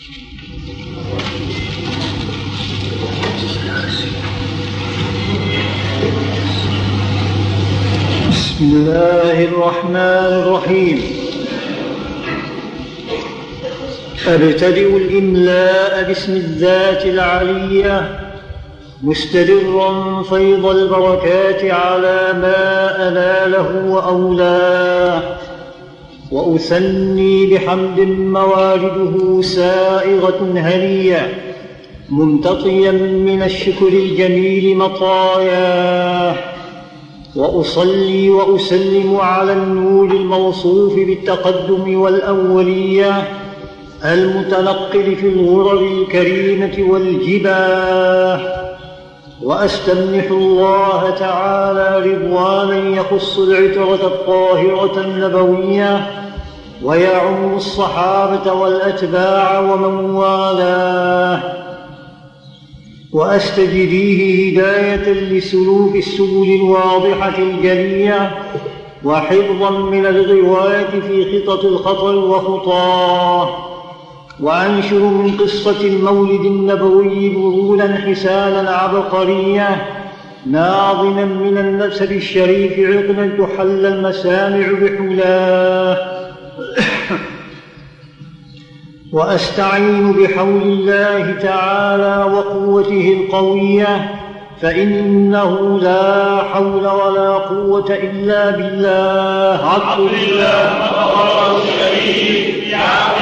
بسم الله الرحمن الرحيم. أبتدئ الإملاء باسم الذات العلية مستدرا فيض البركات على ما أناله وأولاه. وأثني بحمد موارده سائغة هنية ممتطيا من الشكر الجميل مطاياه وأصلي وأسلم على النور الموصوف بالتقدم والأولية المتنقل في الغرر الكريمة والجباه. وأستمنح الله تعالى رضوانا يخص العترة الطاهرة النبوية ويعم الصحابة والأتباع ومن والاه. وأستجديه هداية لسلوك السبل الواضحة الجلية وحفظا من الغواية في خطط الخطر وخطاه. وانشر من قصة المولد النبوي برولا حسانا عبقريه ناظما من النسب الشريف عقلا تحل المسامع بحلاه وأستعين بحول الله تعالى وقوته القوية فإنه لا حول ولا قوة إلا بالله. عبد الله مقر الكريم. في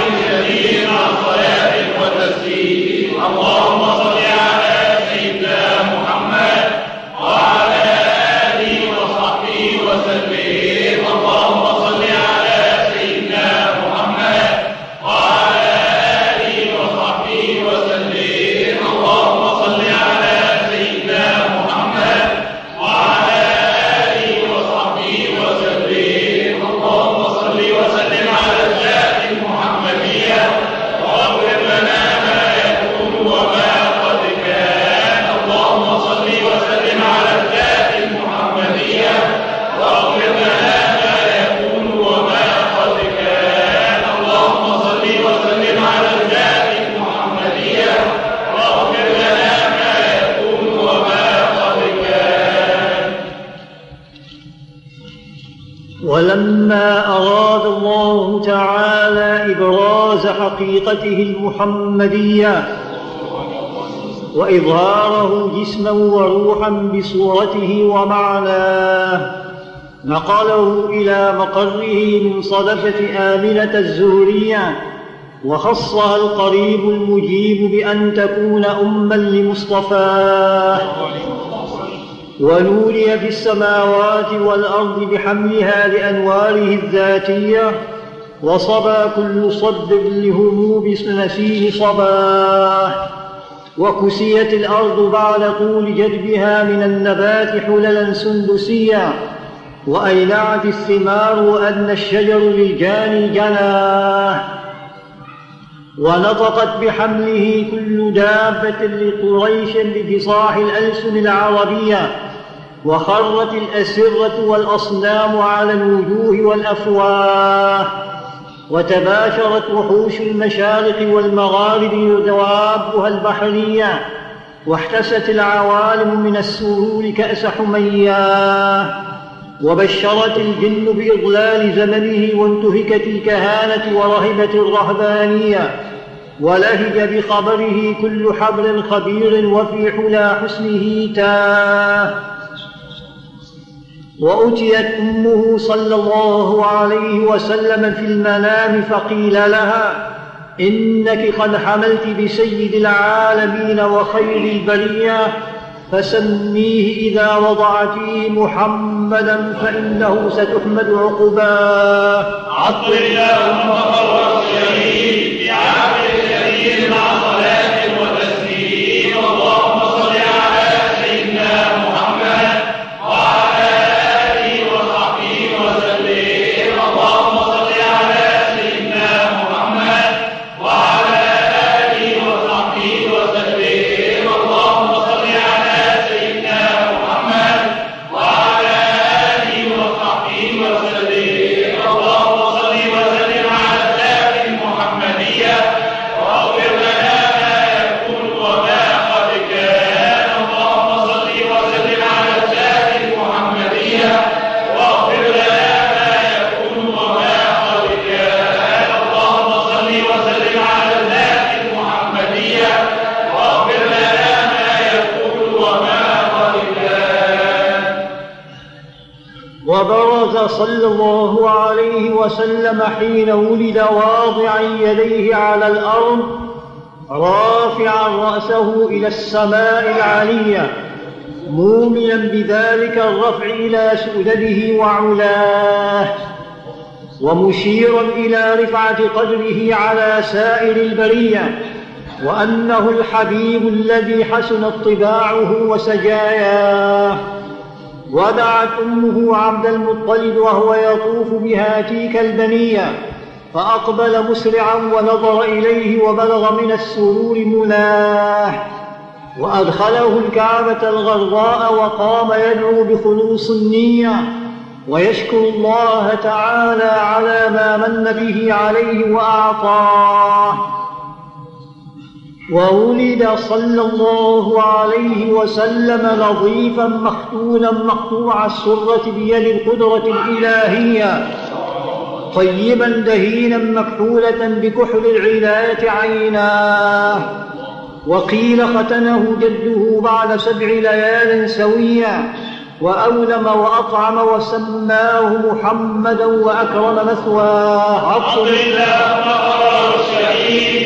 حقيقته المحمدية. وإظهاره جسما وروحا بصورته ومعناه. نقله إلى مقره من صدفة آمنة الزهرية. وخصها القريب المجيب بأن تكون اما لمصطفاه. ونوري في السماوات والأرض بحملها لانواره الذاتية. وصبا كل صد لهموم نسيم صباه وكسيت الأرض بعد طول جدبها من النبات حللا سندسيا. وأيلعت الثمار وان الشجر للجاني جناه ونطقت بحمله كل دابة لقريش بفصاح الألسن العربية. وخرت الأسرة والأصنام على الوجوه والأفواه. وتباشرت وحوش المشارق والمغارب دوابها البحرية واحتست العوالم من السرور كأس حمياه وبشرت الجن بإضلال زمنه وانتهكت الكهانة ورهبت الرهبانية. ولهج بخبره كل حبل خبير وفي حلى حسنه تاه وأتيت أمه صلى الله عليه وسلم في المنام فقيل لها إنك قد حملت بسيد العالمين وخير البرية فسميه إذا وضعتيه محمدا فإنه ستحمد عقباه. عطر اللهم الكريم صلى الله عليه وسلم حين ولد واضعا يديه على الأرض رافعا رأسه إلى السماء العالية موميا بذلك الرفع إلى سؤدده وعلاه ومشيرا إلى رفعة قدره على سائر البرية وأنه الحبيب الذي حسنت طباعه وسجاياه. ودعت أمه عبد المطلب وهو يطوف بهاتيك البنية فأقبل مسرعا ونظر إليه وبلغ من السرور مناه وأدخله الكعبة الغرضاء وقام يدعو بخلوص النية ويشكر الله تعالى على ما من به عليه وأعطاه. وولد صلى الله عليه وسلم نظيفا مختونا مقطوع السرة بيد القدرة الإلهية طيبا دهينا مكحولة بكحل العناية عيناه وقيل ختنه جده بعد سبع ليال سويا وأولم وأطعم وسماه محمدا وأكرم مثواه. عبد الله الشهيد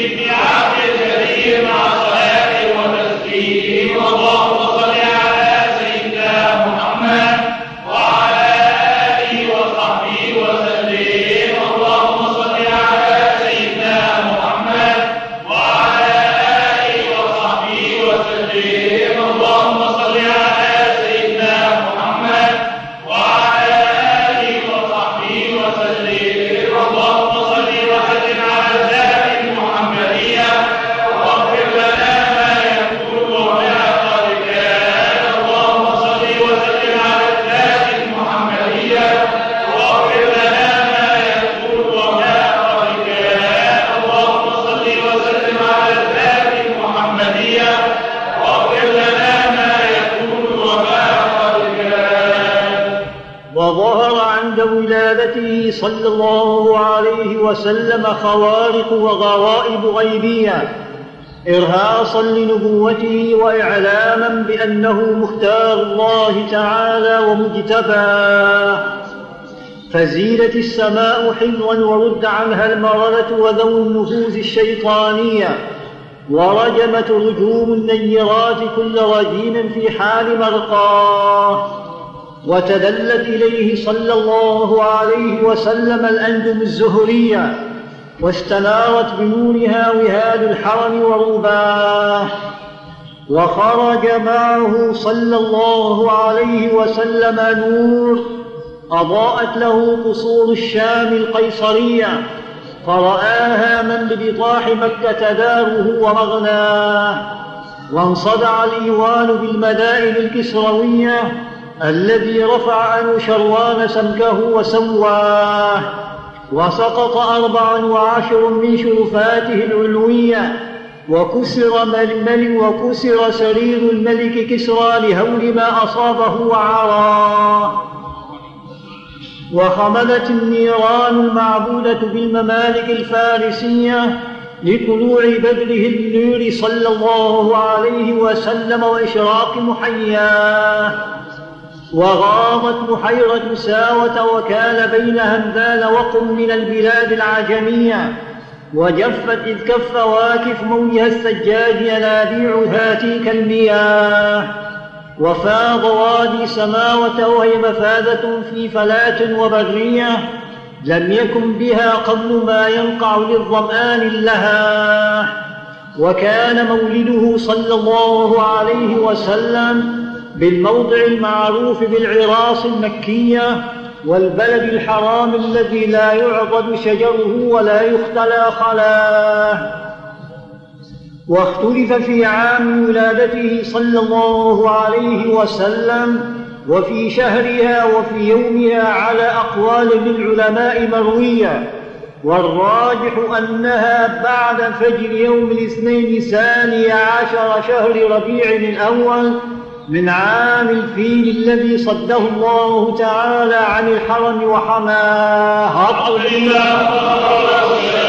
صلى الله عليه وسلم خوارق وغرائب غيبية. ارهاصا لنبوته واعلاما بأنه مختار الله تعالى ومجتباه. فزيلت السماء حفظا ورد عنها المرضة وذوي النفوذ الشيطانية. ورجمت رجوم النيرات كل رجيم في حال مرقاه. وتدلت إليه صلى الله عليه وسلم الأنجم الزهرية واستنارت بنورها وهاد الحرم ورباه وخرج معه صلى الله عليه وسلم نور أضاءت له قصور الشام القيصرية فرآها من ببطاح مكة داره ومغناه وانصدع الإيوان بالمدائن الكسروية الذي رفع عنه شروان سمكه وسواه وسقط أربع وعشر من شرفاته العلوية وكسر ململ وكسر سرير الملك كسرى لهول ما أصابه وعراه وخمدت النيران المعبودة بالممالك الفارسية لطلوع بدره النور صلى الله عليه وسلم وإشراق محياه. وغاضت بحيرة ساوة وكان بين همدان وقم من البلاد العجمية وجفت إذ كف واكف موجها السجاج ينابيع هاتيك المياه وفاض وادي سماوة وهي مفاذة في فلاة وبرية لم يكن بها قبل ما ينقع للظمآن لها. وكان مولده صلى الله عليه وسلم بالموضع المعروف بالعراس المكية والبلد الحرام الذي لا يعضد شجره ولا يختلى خلاه. واختلف في عام ولادته صلى الله عليه وسلم وفي شهرها وفي يومها على أقوال للعلماء مروية. والراجح أنها بعد فجر يوم الاثنين ثاني عشر شهر ربيع الأول من عام الفيل الذي صده الله تعالى عن الحرم وحماه. الله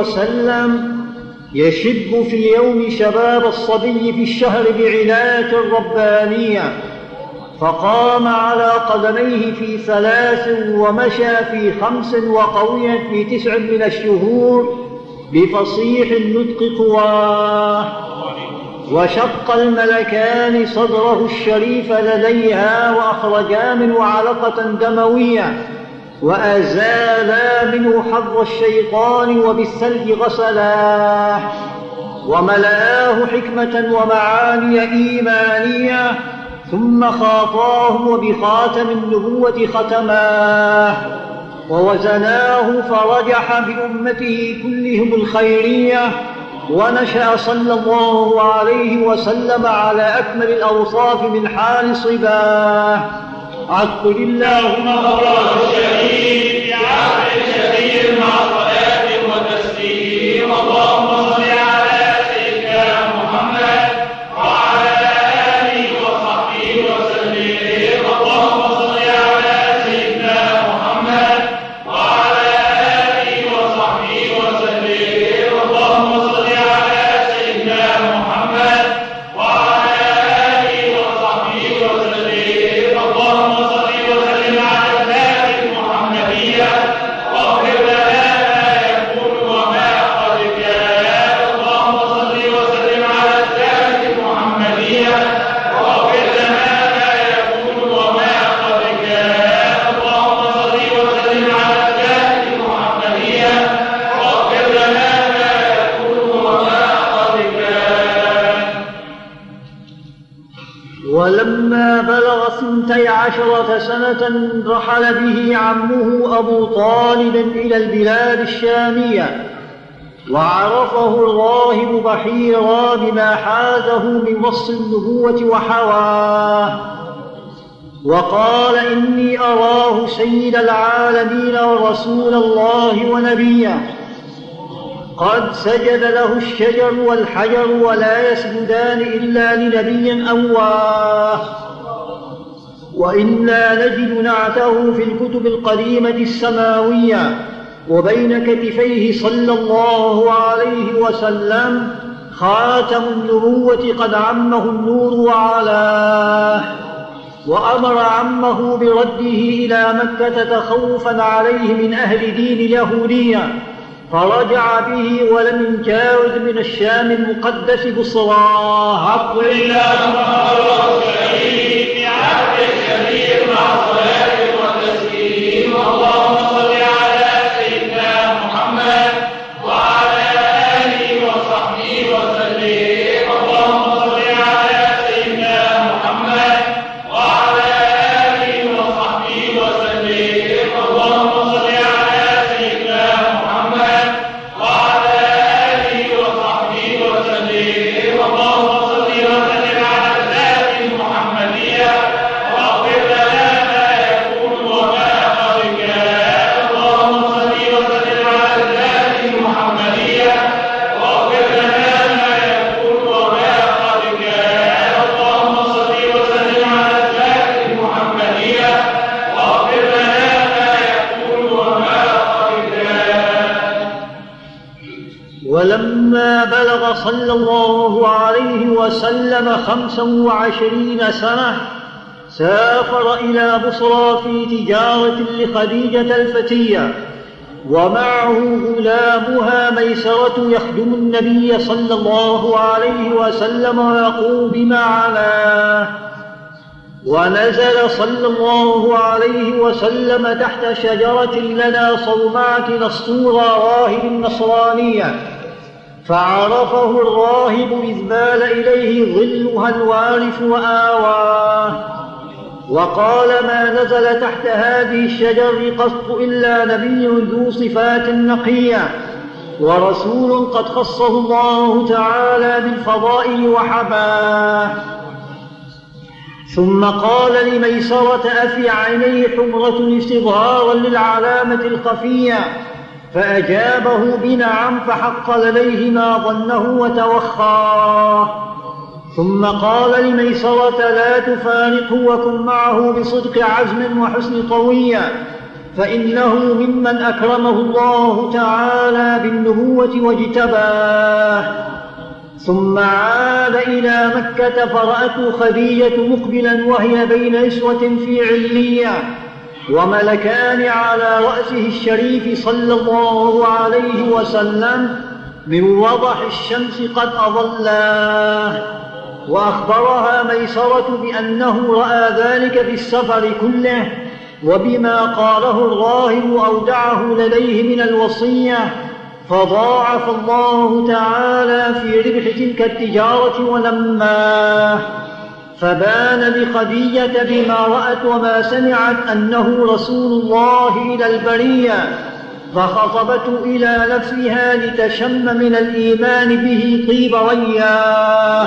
وسلم يشب في يوم شباب الصبي في الشهر بعناية ربانية فقام على قدميه في ثلاث ومشى في خمس وقوي في تسع من الشهور بفصيح النطق قواه. وشق الملكان صدره الشريف لديها وأخرجا منه علقة دموية. وأزالا منه حظ الشيطان وبالثلج غسلاه وملآه حكمة ومعاني إيمانية. ثم خاطاه وبخاتم النبوة ختماه ووزناه فرجح بأمته كلهم الخيرية. ونشأ صلى الله عليه وسلم على أكمل الأوصاف من حال صباه. اللهم الله الشهيد. رحل به عمه أبو طالب إلى البلاد الشامية وعرفه الراهب بحيرا بما حازه من وصف النبوة وحواه. وقال إني أراه سيد العالمين ورسول الله ونبيه. قد سجد له الشجر والحجر ولا يسجدان إلا لنبي أواه. وإنا نجد نعته في الكتب القديمة السماوية وبين كتفيه صلى الله عليه وسلم خاتم النبوة قد عمه النور وعلاه وأمر عمه برده إلى مكة تخوفا عليه من أهل دين اليهودية فرجع به ولم يجاوز من الشام المقدس بصراه عبد الله خمسا وعشرين سنة سافر إلى بصرى في تجارة لخديجة الفتية ومعه غلامها ميسرة يخدم النبي صلى الله عليه وسلم ويقوم بمعناه ونزل صلى الله عليه وسلم تحت شجرة لنا صومعة نسطورة راهب نصرانية فعرفه الراهب إذ بال إليه ظلها الوارث وآواه. وقال ما نزل تحت هذه الشجر قط إلا نبي ذو صفات نقية. ورسول قد خصه الله تعالى بالفضائل وحباه. ثم قال لميسرة أفي عينيه حمرة استظهارا للعلامة الخفية. فأجابه بنعم فحق لديه ما ظنه وتوخاه. ثم قال لميسرة لا تفارقه وكن معه بصدق عزم وحسن طوية فإنه ممن أكرمه الله تعالى بالنبوة واجتباه. ثم عاد إلى مكة فرأته خديجة مقبلا وهي بين نسوة في علية وملكان على رأسه الشريف صلى الله عليه وسلم من وضح الشمس قد أضلاه وأخبرها ميسرة بأنه رأى ذلك في السفر كله وبما قاله الراهب أودعه لديه من الوصية فضاعف الله تعالى في ربح تلك التجارة ولما فبان لخديجة بما رأت وما سمعت أنه رسول الله إلى البرية فخطبته إلى نفسها لتشم من الإيمان به طيب رياه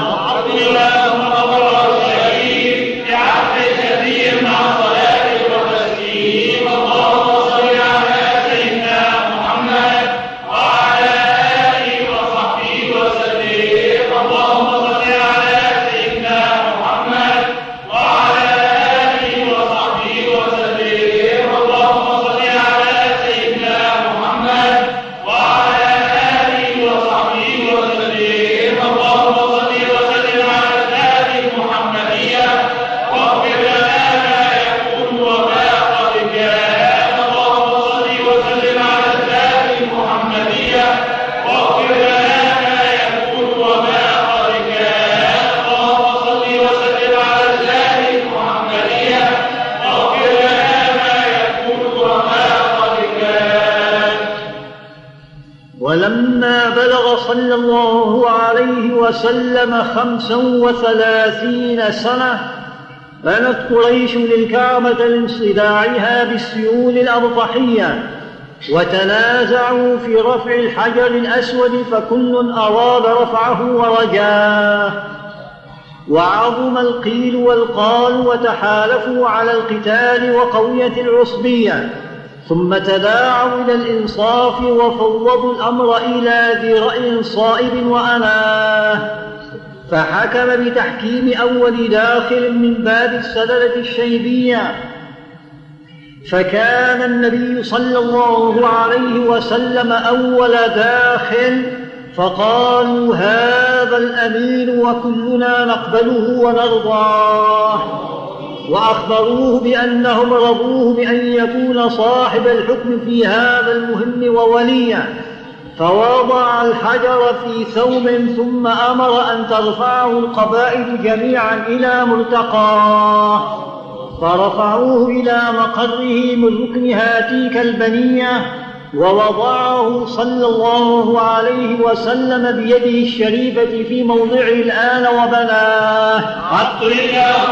وسلم خمسا وثلاثين سنة بنت قريش للكعبة لانصداعها بالسيول الأبطحية وتنازعوا في رفع الحجر الأسود فكل أراد رفعه ورجاه. وعظم القيل والقال وتحالفوا على القتال وقوية العصبية. ثم تداعوا إلى الإنصاف وفوضوا الأمر إلى ذي رأي صائب وأناه. فحكم بتحكيم أول داخل من باب السدلة الشيبية. فكان النبي صلى الله عليه وسلم أول داخل فقالوا هذا الأمين وكلنا نقبله ونرضاه. وأخبروه بأنهم رضوه بأن يكون صاحب الحكم في هذا المهم ووليا فوضع الحجر في ثوب ثم أمر أن ترفعه القبائل جميعا إلى مرتقاه فرفعوه إلى مقره من ركن هاتيك البنية ووضعه صلى الله عليه وسلم بيده الشريفة في موضعه الآن وبناه. عبد الله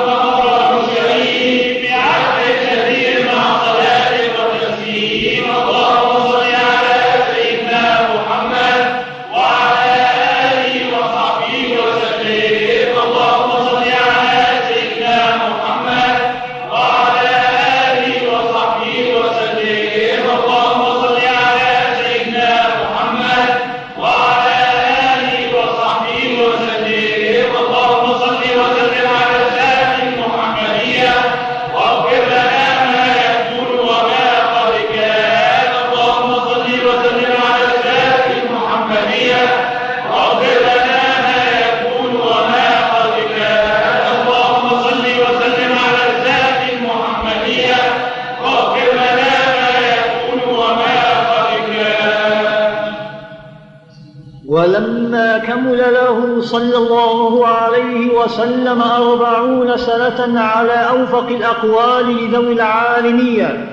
وسلم أربعون سنة على أوفق الأقوال لذوي العالمية.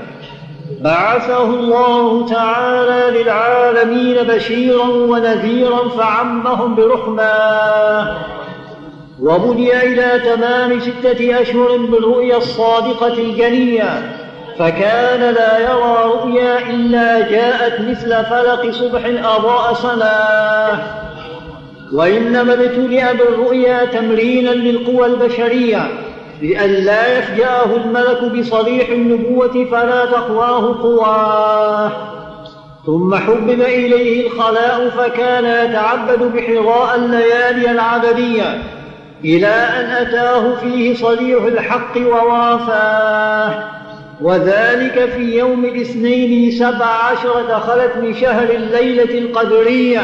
بعثه الله تعالى للعالمين بشيرا ونذيرا فعمهم برحمة. وبني إلى تمام ستة أشهر بالرؤيا الصادقة الجنية فكان لا يرى رؤيا إلا جاءت مثل فلق صبح أضاء سناه وإنما ابتلئ بالرؤيا تمرينا للقوى البشرية لئلا يفجأه الملك بصريح النبوة فلا تقواه قواه ثم حبب إليه الخلاء فكان يتعبد بحراء الليالي العبدية إلى أن أتاه فيه صريح الحق ووافاه. وذلك في يوم الاثنين سبع عشر دخلت من شهر الليلة القدرية.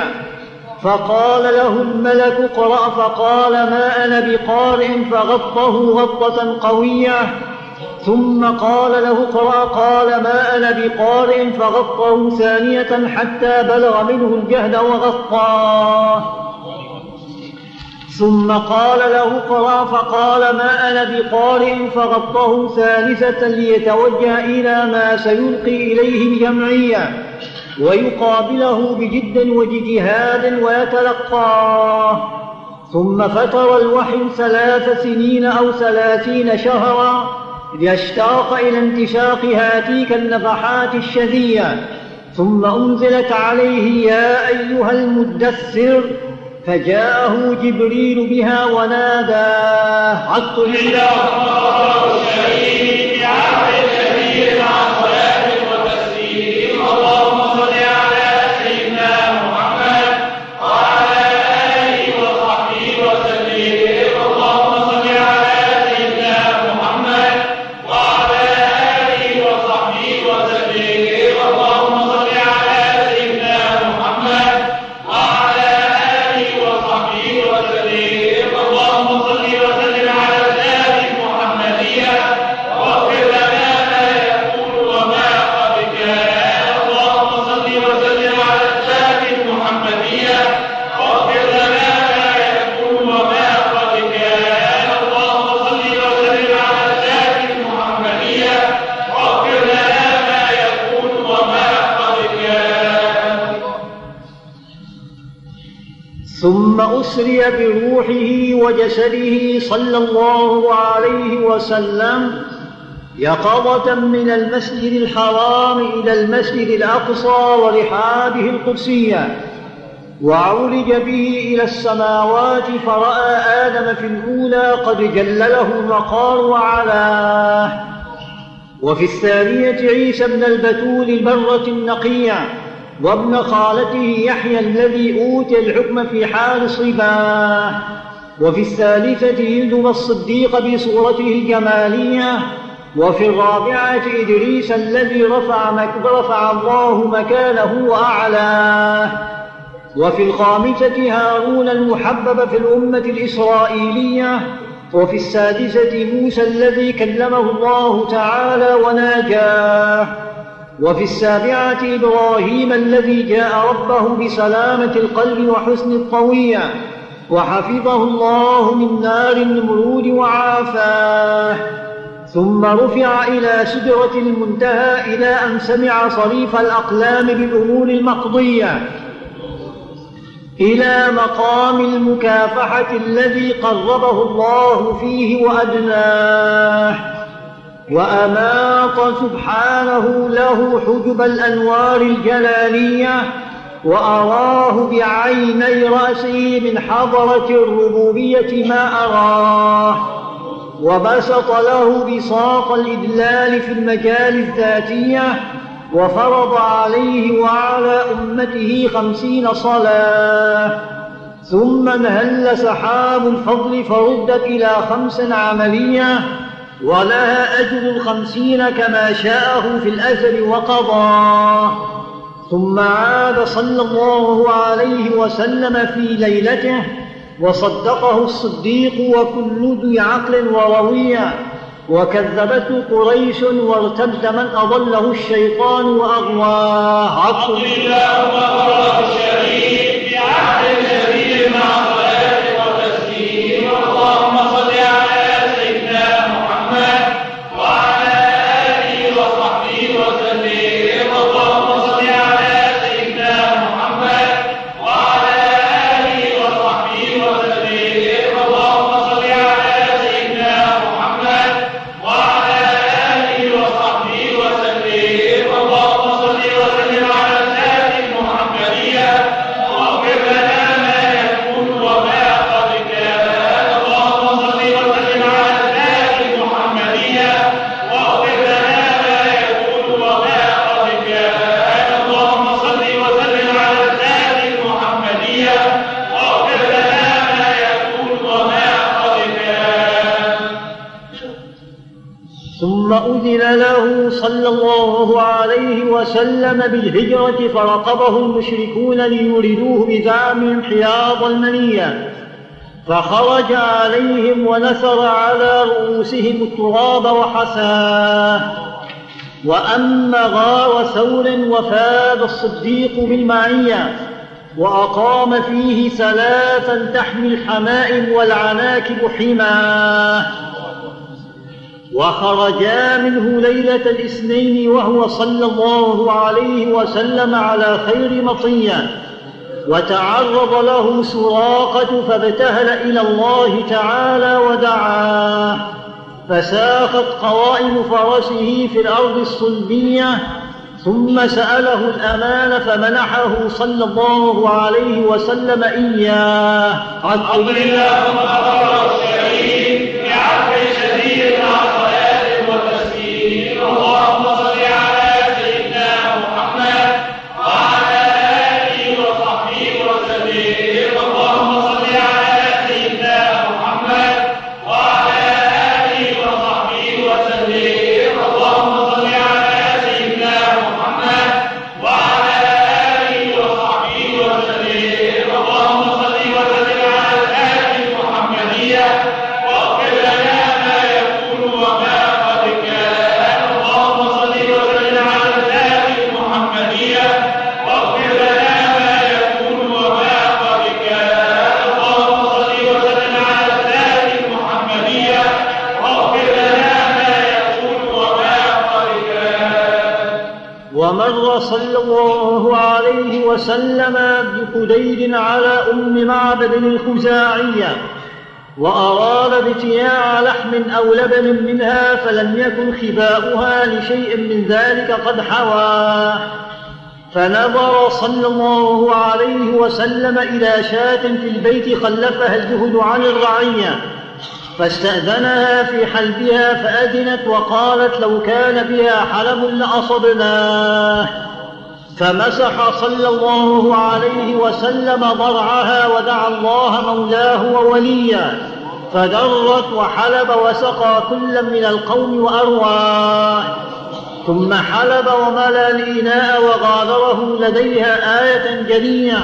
فقال له الملك اقرأ فقال ما أنا بقارئ فغطه غطة قوية. ثم قال له اقرأ قال ما أنا بقارئ فغطه ثانية حتى بلغ منه الجهد وغطاه ثم قال له اقرأ فقال ما أنا بقارئ فغطه ثالثة ليتوجه إلى ما سيلقي إليه الجمعية. ويقابله بجد واجتهاد ويتلقاه ثم فتر الوحي ثلاث سنين أو ثلاثين شهرا ليشتاق إلى انتشاق هاتيك النفحات الشذية. ثم أنزلت عليه يا أيها المدثر فجاءه جبريل بها وناداه. عطل الله الشهيد بروحه وجسده صلى الله عليه وسلم يقظة من المسجد الحرام إلى المسجد الأقصى ورحابه القدسية وعرج به إلى السماوات فرأى آدم في الأولى قد جلله المقار وعلاه. وفي الثانية عيسى بن البتول البرة النقية وابن خالته يحيى الذي أوتي الحكم في حال صباه وفي الثالثة يلدم الصديق بصورته الجمالية. وفي الرابعة إدريس الذي رفع, مك رفع الله مكانه وأعلاه. وفي الخامسة هارون المحبب في الأمة الإسرائيلية. وفي السادسة موسى الذي كلمه الله تعالى وناجاه. وفي السابعة إبراهيم الذي جاء ربه بسلامة القلب وحسن الطوية وحفظه الله من نار النمرود وعافاه. ثم رفع إلى سدرة المنتهى إلى أن سمع صريف الأقلام بالأمور المقضية. إلى مقام المكافحة الذي قربه الله فيه وأدناه. وأماط سبحانه له حجب الأنوار الجلالية وأراه بعيني رأسه من حضرة الربوبية ما أراه وبسط له بساط الإدلال في المجال الذاتية وفرض عليه وعلى أمته خمسين صلاة. ثم انهل سحاب الفضل فردت إلى خمس عملية ولها أجر الخمسين كما شاءه في الأثر وقضاه ثم عاد صلى الله عليه وسلم في ليلته وصدقه الصديق وكل ذي عقل وروية وكذبته قريش وارتد من أضله الشيطان وأغواه. اللهم الله الشريف أذن له صلى الله عليه وسلم بالهجرة فرقبه المشركون ليريدوه بزعمهم حياض المنية. فخرج عليهم ونثر على رؤوسهم التراب وحساه. وأما غار ثور وفاد الصديق بالمعية. وأقام فيه ثلاثا تحمي الحمائم والعناكب حماه. وخرجا منه ليلة الاثنين وهو صلى الله عليه وسلم على خير مطية وتعرض له سراقة فابتهل إلى الله تعالى ودعاه فساقت قوائم فرسه في الأرض الصلبية ثم سأله الأمان فمنحه صلى الله عليه وسلم إياه. عبد الله أمر ومر صلى الله عليه وسلم بقديد على أم معبد الخزاعية وأراد ابتياع لحم أو لبن منها فلم يكن خباؤها لشيء من ذلك قد حواه. فنظر صلى الله عليه وسلم إلى شاة في البيت خلفها الجهد عن الرعية فاستأذنها في حلبها فأذنت وقالت لو كان بها حلب لأصبناه. فمسح صلى الله عليه وسلم ضرعها ودعا الله مولاه ووليا فدرت وحلب وسقى كلا من القوم وأرواه ثم حلب وملا الإناء وغادره لديها آية جلية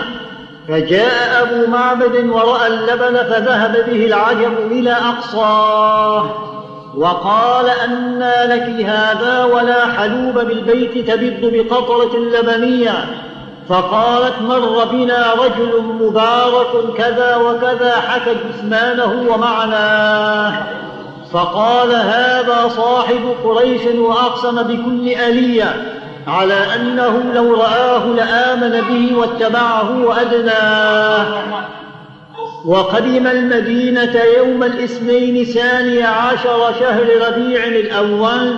فجاء أبو معبد ورأى اللبن فذهب به العجب إلى أقصاه وقال أنى لك هذا ولا حلوب بالبيت تبض بقطرة لبنية فقالت مر بنا رجل مبارك كذا وكذا حكى جثمانه ومعناه فقال هذا صاحب قريش وأقسم بكل ألية على أنه لو رآه لآمن به واتبعه وأدناه. وقدم المدينة يوم الاثنين ثاني عشر شهر ربيع الأول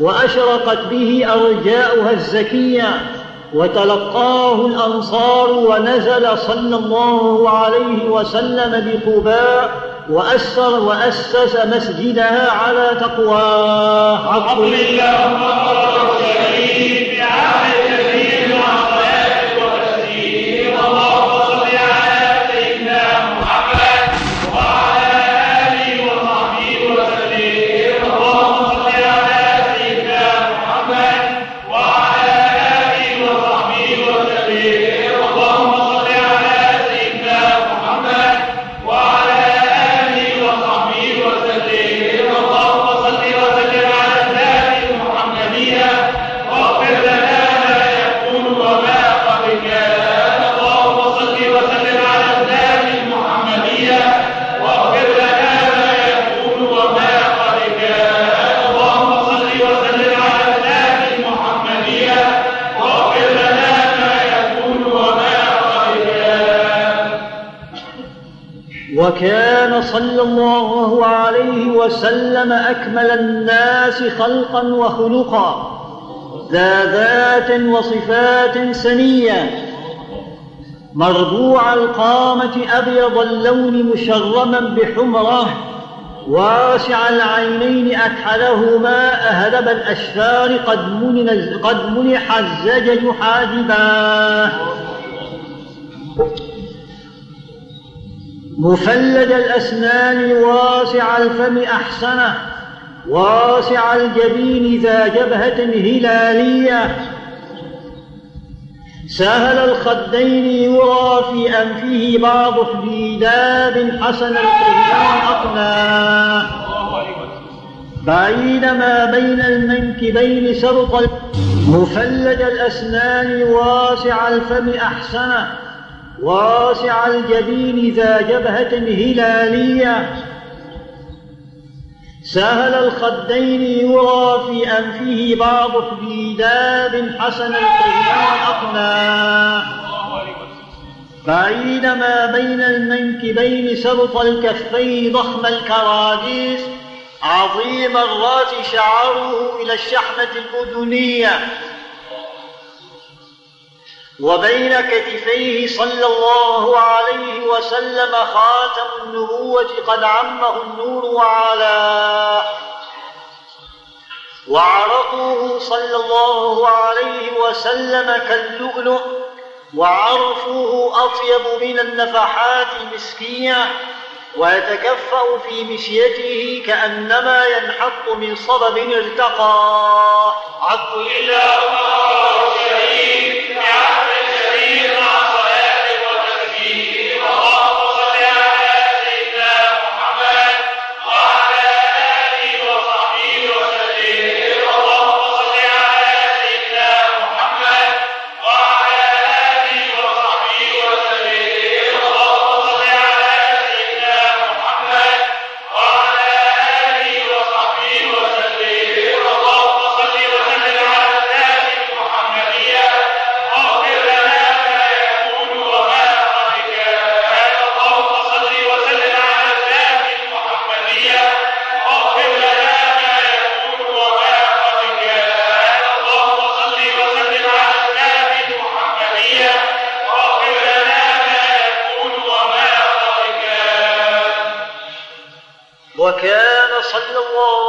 وأشرقت به أرجاؤها الزكية وتلقاه الأنصار ونزل صلى الله عليه وسلم بقباء وأسر وأسس مسجدها على تقواه. عبد الله. أمر وسلم أكمل الناس خلقا وخلقا ذا ذات وصفات سنية. مربوع القامة أبيض اللون مشرما بحمرة واسع العينين أكحلهما أهدب الأشفار قد منح الزجج حاجباه. مفلد الأسنان واسع الفم أحسنه واسع الجبين ذا جبهة هلالية. سهل الخدين يرى في أنفه بعض حديداب حسن القيام أقناه بعيد ما بين المنكبين سرط مفلج الأسنان واسع الفم أحسنه. واسع الجبين ذا جبهة هلالية. سهل الخدين يرى في أنفه بعض حديداب حسن القيام أقناه بعيد ما بين المنكبين سبط الكفين ضخم الكراديس. عظيم الراس شعره إلى الشحمة الأذنية. وبين كتفيه صلى الله عليه وسلم خاتم النبوة قد عمه النور وعلاه وعرقه صلى الله عليه وسلم كاللؤلؤ وعرفه أطيب من النفحات المسكية ويتكفأ في مشيته كأنما ينحط من صبب ارتقى. عبد الله.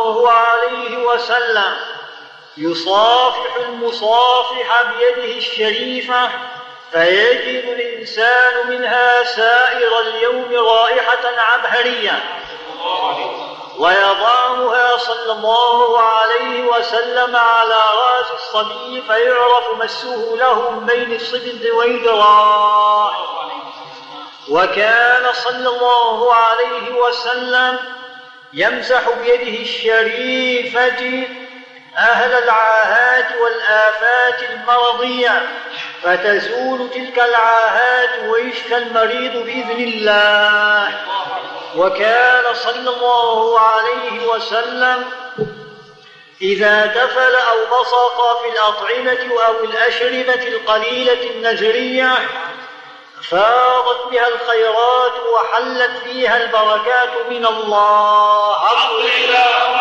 الله عليه وسلم. يصافح المصافح بيده الشريفة فيجد الإنسان منها سائر اليوم رائحة عبهرية. ويضعها صلى الله عليه وسلم على رأس الصبي فيعرف مسه له من بين الصبد والذراع وكان صلى الله عليه وسلم يمسح بيده الشريفة أهل العاهات والآفات المرضية فتزول تلك العاهات ويشفى المريض بإذن الله. وكان صلى الله عليه وسلم إذا دفل أو بصق في الأطعمة أو الأشربة القليلة النزرية فاضت بها الخيرات وحلت فيها البركات من الله. عبد الله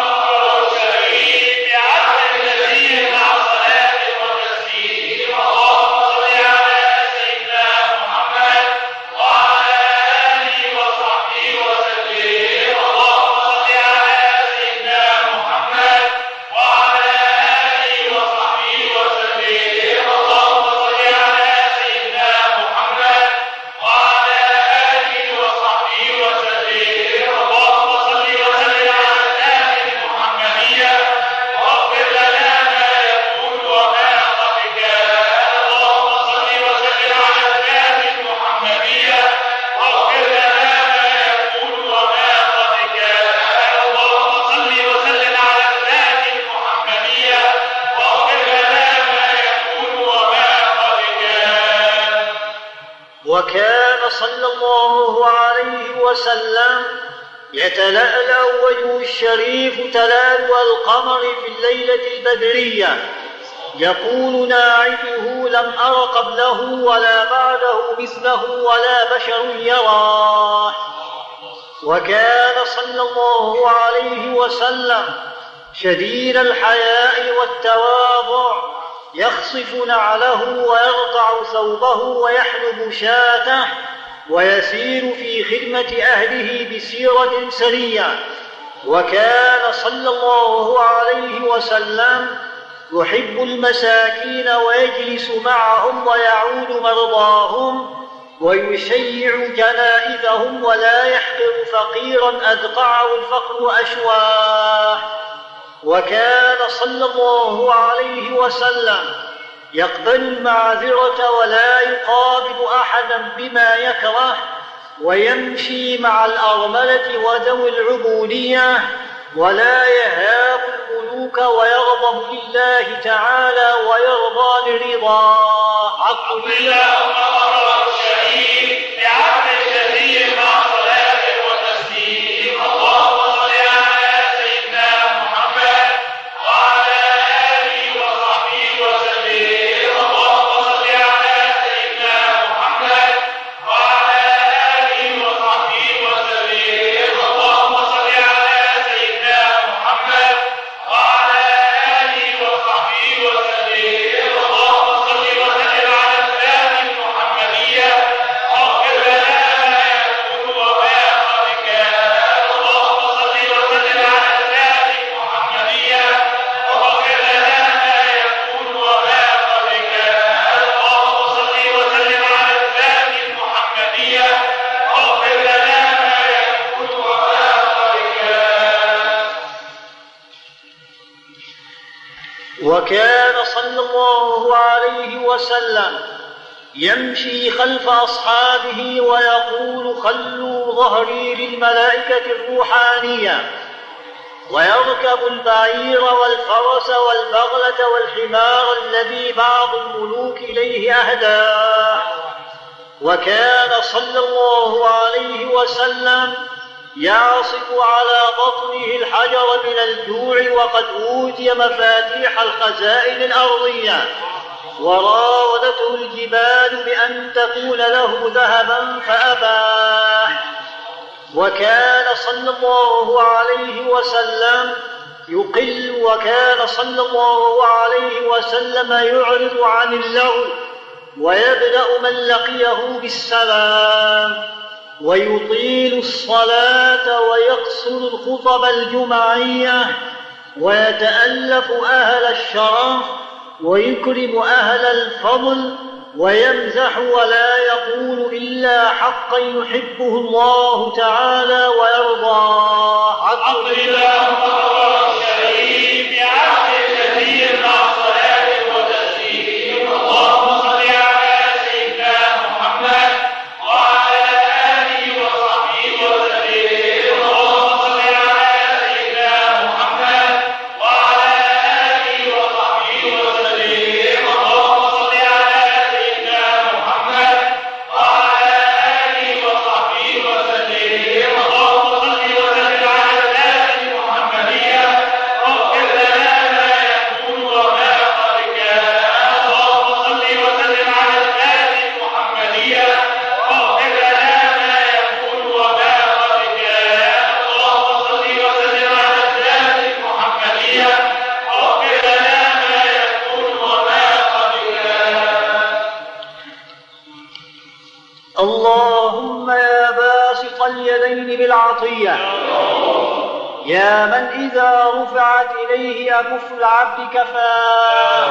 وسلم يتلألأ وجهه الشريف تلالو القمر في الليلة البدرية. يقول ناعده لم أر قبله ولا بعده مثله ولا بشر يراه وكان صلى الله عليه وسلم شديد الحياء والتواضع يخصف نعله ويرقع ثوبه ويحلب شاته ويسير في خدمة أهله بسيرة سرية. وكان صلى الله عليه وسلم يحب المساكين ويجلس معهم ويعود مرضاهم ويشيع جنائزهم ولا يحقر فقيرا أدقعه الفقر أشواه. وكان صلى الله عليه وسلم يقبل المعذرة ولا يقابل أحدا بما يكره ويمشي مع الأرملة وذوي العبودية ولا يهاب الملوك ويغضب لله تعالى ويرضى لرضا عقل اللهم يمشي خلف أصحابه ويقول خلوا ظهري للملائكة الروحانية. ويركب البعير والفرس والبغلة والحمار الذي بعض الملوك إليه اهداه وكان صلى الله عليه وسلم يعصف على بطنه الحجر من الجوع وقد أوتي مفاتيح الخزائن الأرضية. وراودته الجبال بأن تكون له ذهبا فاباه وكان صلى الله عليه وسلم يقل وكان صلى الله عليه وسلم يعرض عن اللغو ويبدأ من لقيه بالسلام ويطيل الصلاة ويقصر الخطب الجمعية ويتألف أهل الشرف ويكرم أهل الفضل ويمزح ولا يقول إلا حقا يحبه الله تعالى ويرضاه عبد الله يا من إذا رفعت إليه اكف العبد كفاه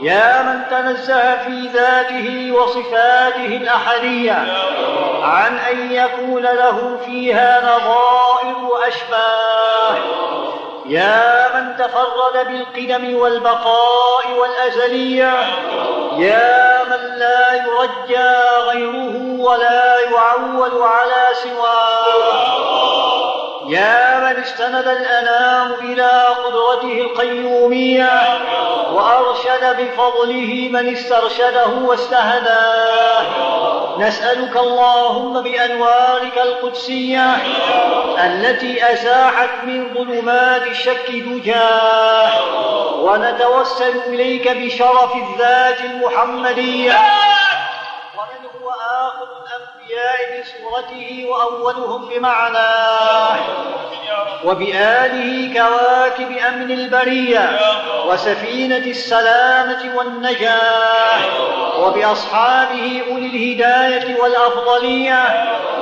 يا من تنزه في ذاته وصفاته الأحدية. عن أن يكون له فيها نظائر واشباه يا من تفرد بالقدم والبقاء والأزلية. يا من لا يرجى غيره ولا يعول على سواه. من استند الأنام إلى قدرته القيومية وأرشد بفضله من استرشده واستهداه نسألك اللهم بأنوارك القدسية التي ازاحت من ظلمات الشك دجاه ونتوسل إليك بشرف الذات آخر الأنبياء بصورته وأولهم بمعناه وبآله كواكب أمن البرية وسفينة السلامة والنجاة. وبأصحابه أولي الهداية والأفضلية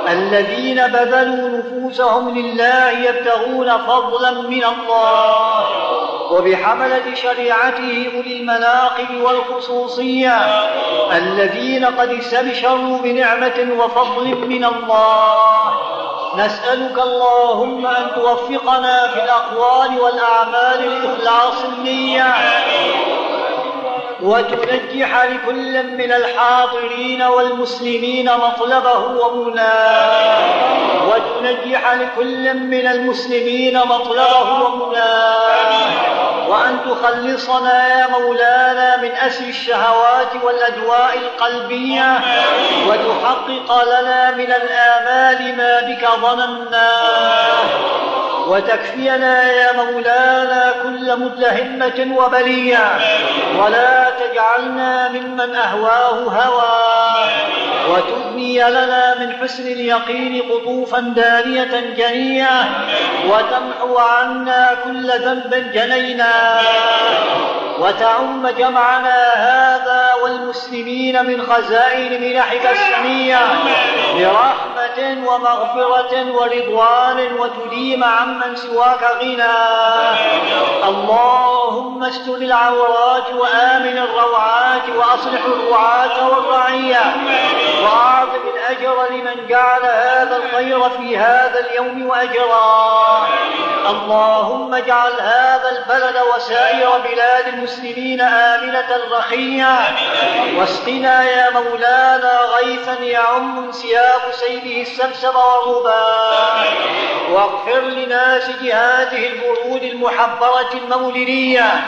الذين بذلوا نفوسهم لله يبتغون فضلا من الله. وبحملة شريعته أولي المناقب والخصوصية الذين قد استبشروا بنعمة وفضل من الله. نسألك اللهم أن توفقنا في الأقوال والأعمال لإخلاص النية وتنجح لكل من الحاضرين والمسلمين مطلبه ومناه وتنجح لكل من المسلمين مطلبه ومناه وأن تخلصنا يا مولانا من أسر الشهوات والأدواء القلبية. وتحقق لنا من الآمال ما بك ظنناه وتكفينا يا مولانا كل متهمة وبلية. ولا تجعلنا ممن أهواه هوى. وتبني لنا من حسن اليقين قطوفا دانية جنية. وتمحو عنا كل ذنب جنينا. وتعم جمعنا هذا والمسلمين من خزائن منحك السمية. برحمة ومغفرة ورضوان وتديم عمن سواك غنى. اللهم استر العورات وآمن الروعات وأصلح الرعاة والرعية. وأعظم الأجر لمن جعل هذا الخير في هذا اليوم وأجراه اللهم اجعل هذا البلد وسائر بلاد المسلمين آمنة رخية واسقنا يا مولانا غيثا يعم انسياب سيله السمسم والربا واغفر لناس جهاده البرود المحبرة المولدية.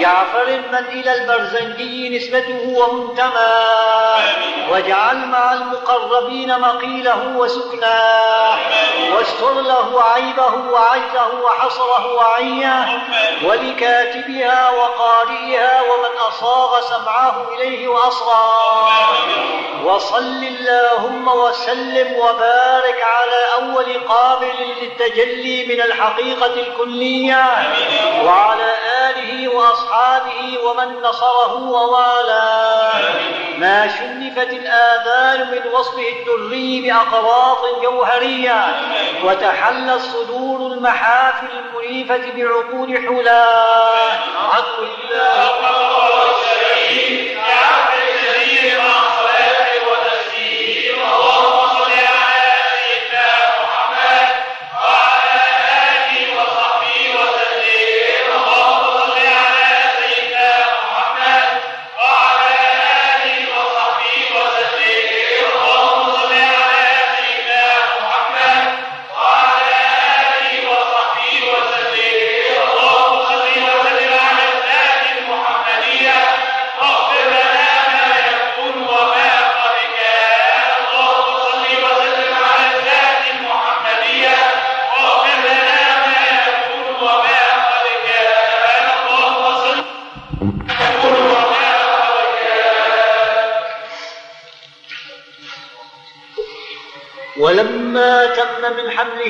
جعفر من إلى البرزنجي نسبته ومنتمى. واجعل مع المقربين مقيله وسكناه واستر له عيبه وعجزه وحصره وعيه. ولكاتبها وقارئها ومن أصاغ سمعه إليه وأصغاه وصل اللهم وسلم وبارك على أول قابل للتجلي من الحقيقة الكلية وعلى آله وأصحابه ومن نصره ووالاه. ما شنفت الآذان من وصفه الدري بأقراط جوهرية وتحلى الصدور المحافل المنيفة بعقول حلاه عدو الله.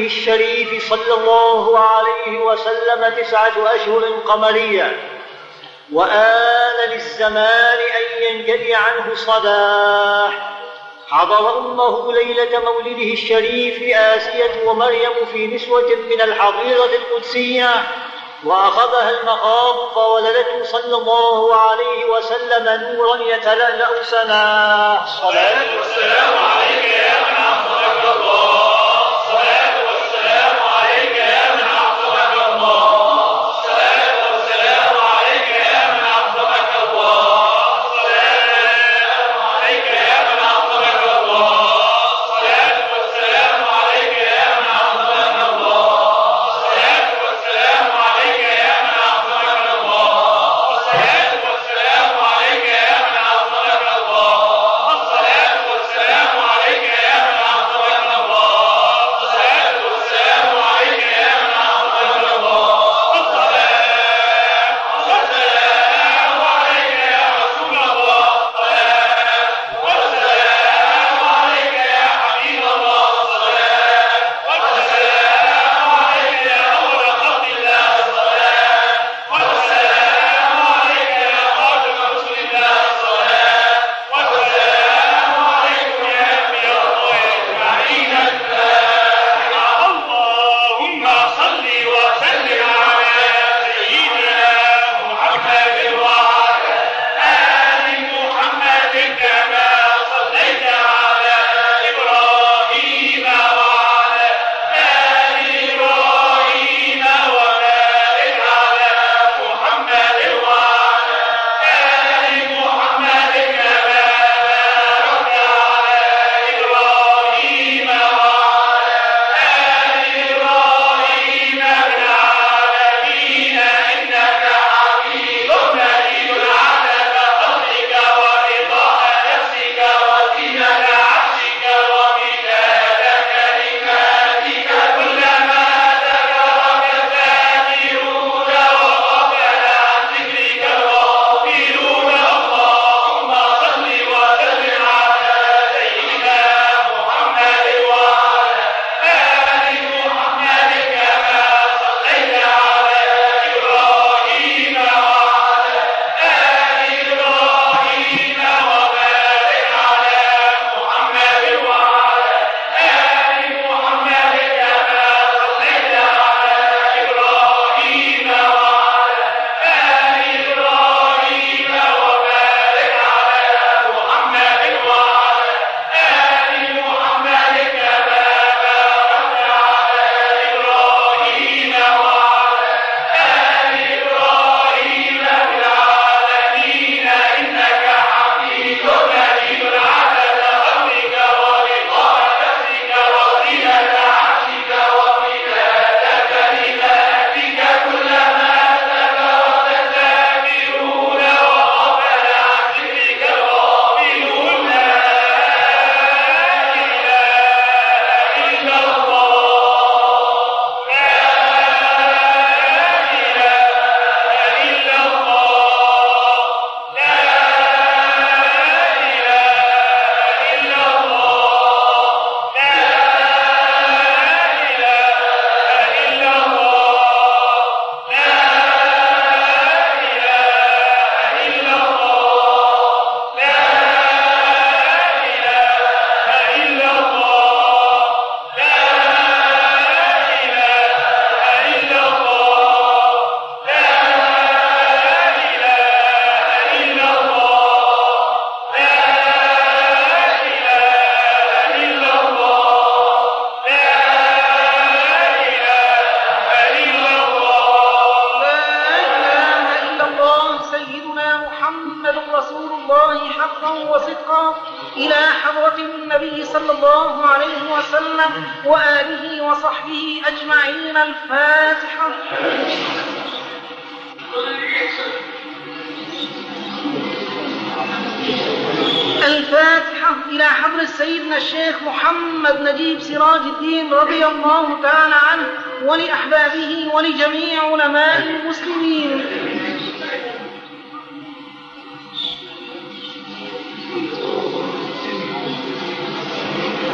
الشريف صلى الله عليه وسلم تسعة أشهر قمرية وآن للزمان أن ينجلي عنه صداح حضر أمه ليلة مولده الشريف آسية ومريم في نسوة من الحظيرة القدسية وأخذها المخاض فولدته صلى الله عليه وسلم نورا يتلألأ سناه. صلاة والسلام عليك حقا وصدقا إلى حضرة النبي صلى الله عليه وسلم وآله وصحبه أجمعين الفاتحة. الفاتحة إلى حضرة سيدنا الشيخ محمد نجيب سراج الدين رضي الله تعالى عنه ولأحبابه ولجميع علماء المسلمين.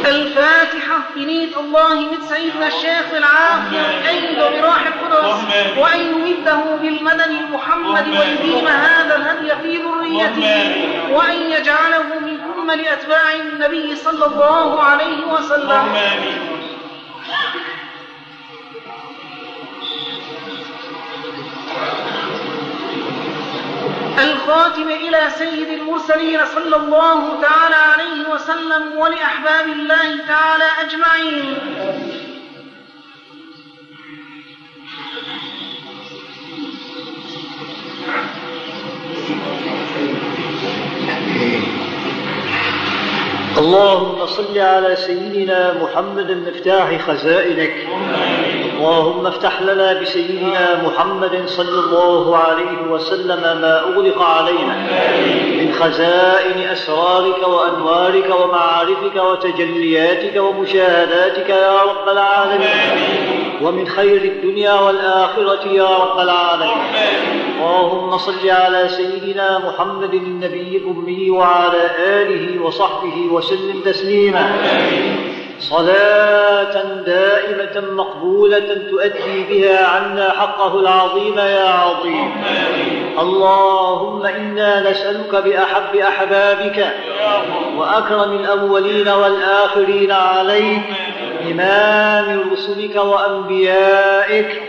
الفاتحة بنية الله من سيدنا الشيخ العافية أيضا براح القدس وأن يمده بالمدد المحمد ويديم هذا الهدي في ذريته وأن يجعله من أمة أتباع النبي صلى الله عليه وسلم. الخاتم إلى سيد المرسلين صلى الله تعالى عليه وسلم ولأحباب الله تعالى أجمعين. اللهم صل على سيدنا محمد مفتاح خزائنك. اللهم افتح لنا بسيدنا محمد صلى الله عليه وسلم ما أغلق علينا من خزائن أسرارك وأنوارك ومعارفك وتجلياتك ومشاهداتك يا رب العالمين. ومن خير الدنيا والآخرة يا رب العالمين. اللهم صل على سيدنا محمد النبي الأمي وعلى آله وصحبه وسلم تسليما. صلاة دائمة مقبولة تؤدي بها عنا حقه العظيم يا عظيم. اللهم إنا نسألك بأحب أحبابك وأكرم الأولين والآخرين عليك إمام رسلك وأنبيائك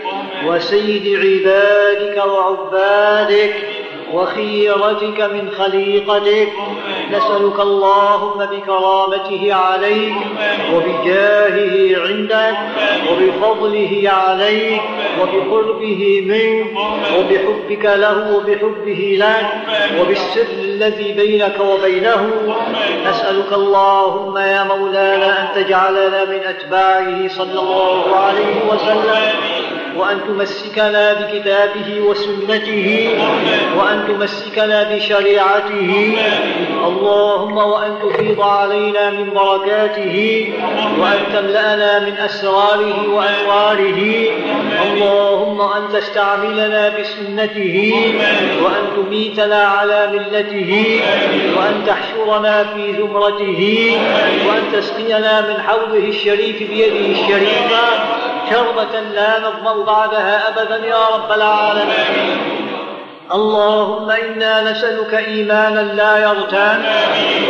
وسيد عبادك وعبادك وخيرتك من خليقتك. نسألك اللهم بكرامته عليك وبجاهه عندك وبفضله عليك وبقربه منك وبحبك له وبحبه لك وبالسر الذي بينك وبينه. نسألك اللهم يا مولانا أن تجعلنا من أتباعه صلى الله عليه وسلم. وأن تمسكنا بكتابه وسنته وأن تمسكنا بشريعته. اللهم وأن تفيض علينا من بركاته وأن تملأنا من أسراره وأنواره. اللهم أن تستعملنا بسنته وأن تميتنا على ملته وأن تحشرنا في زمرته وأن تسقينا من حوضه الشريف بيده الشريفة. شربة لا نظمأ بعدها أبدا يا رب العالمين. اللهم إنا نسألك إيمانا لا يرتان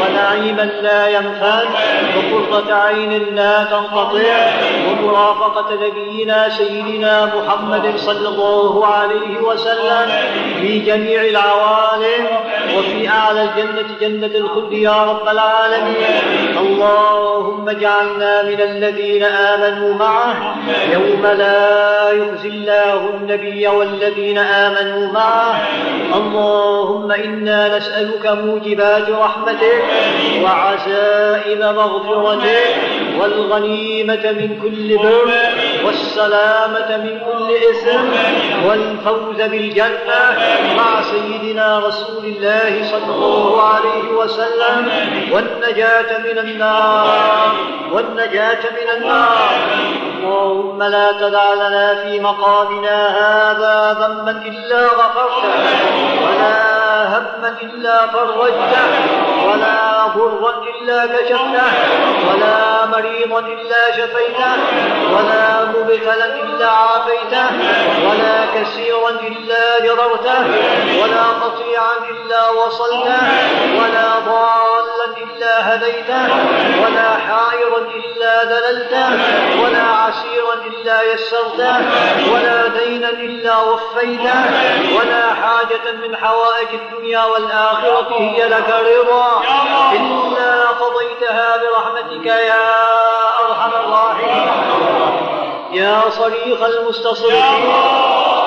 ونعيما لا ينفاد وقرة عين لا تنقطع ومرافقة نبينا سيدنا محمد صلى الله عليه وسلم في جميع العوالم وفي أعلى الجنة جنة الخلد يا رب العالمين. اللهم اجعلنا من الذين آمنوا معه. يوم لا يخزي الله النبي والذين آمنوا معه. اللهم إنا نسألك موجبات رحمتك وعزائم مغفرتك والغنيمة من كل بر والسلامة من كل إثم والفوز بالجنة مع سيدنا رسول الله صلى الله عليه وسلم والنجاة من النار والنجاة من النار. اللهم لا تدع لنا في مقامنا هذا ذنبا إلا غفرته ولا هما إلا فرجته ولا ضرا إلا كشفته ولا مريضا إلا شفيته ولا مبتلا إلا عافيته ولا كسيرا إلا جررته ولا قطيعا إلا وصلته ولا ضالا إلا هديته ولا حائرا إلا دللته ولا عسيرا إلا يسرته ولا دينا إلا وفيته ولا حاجة من حوائج الدنيا والآخرة هي لك رضا إلا قضيتها برحمتك يا أرحم الراحمين. يا صريخ المستصرخين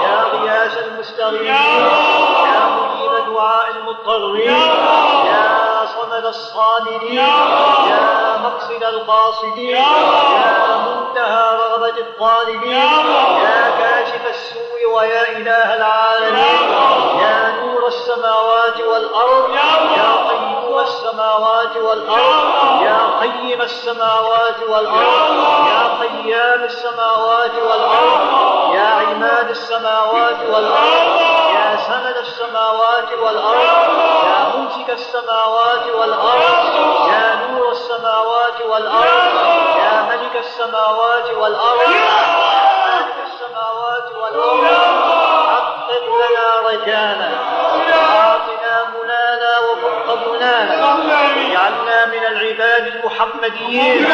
يا غياث المستغيثين. يا مجيب دعاء المضطرين. يا أمل الصابرين يا مقصد القاصدين. يا منتهى رغبة الطالبين. يا كاشف السوء ويا إله العالمين. يا نور السماوات والأرض. يا قيوم السماوات والأرض. يا قيم السماوات والأرض. يا قيام السماوات والأرض. يا عماد السماوات والأرض. يا سند السماوات والأرض. يا ممسك السماوات والأرض. يا نور السماوات والأرض. يا ملك السماوات والأرض مالك السماوات والأرض حقق لنا رجانا وأعطنا منانا وفق منانا اجعلنا من العباد المحمديين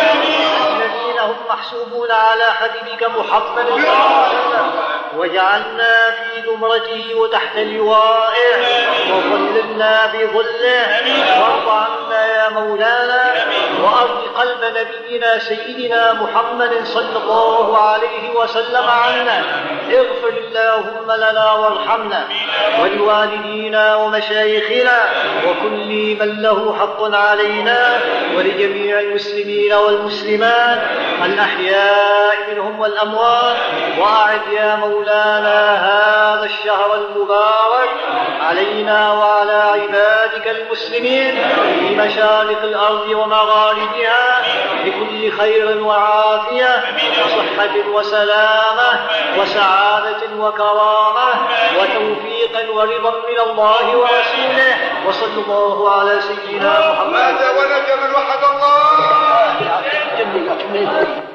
الذين هم محسوبون على حبيبك محمد صلى الله عليه وسلم واجعلنا في زمرته وتحت لوائه وظللنا بظله. وأرض عنا يا مولانا. وأرض قلب نبينا سيدنا محمد صلى الله عليه وسلم عنا. اغفر اللهم لنا وارحمنا ولوالدينا ومشايخنا وكل من له حق علينا ولجميع المسلمين والمسلمات. الأحياء منهم والأموات. وأعد يا مولانا هذا الشهر المبارك علينا وعلى عبادك المسلمين في مشارق الأرض ومغاربها. بكل خير وعافية وصحة وسلامة وسعادة وكرامة وتوفيق ورضا من الله ورسوله. وصلى الله على سيدنا محمد. مات ونجا من وحد الله.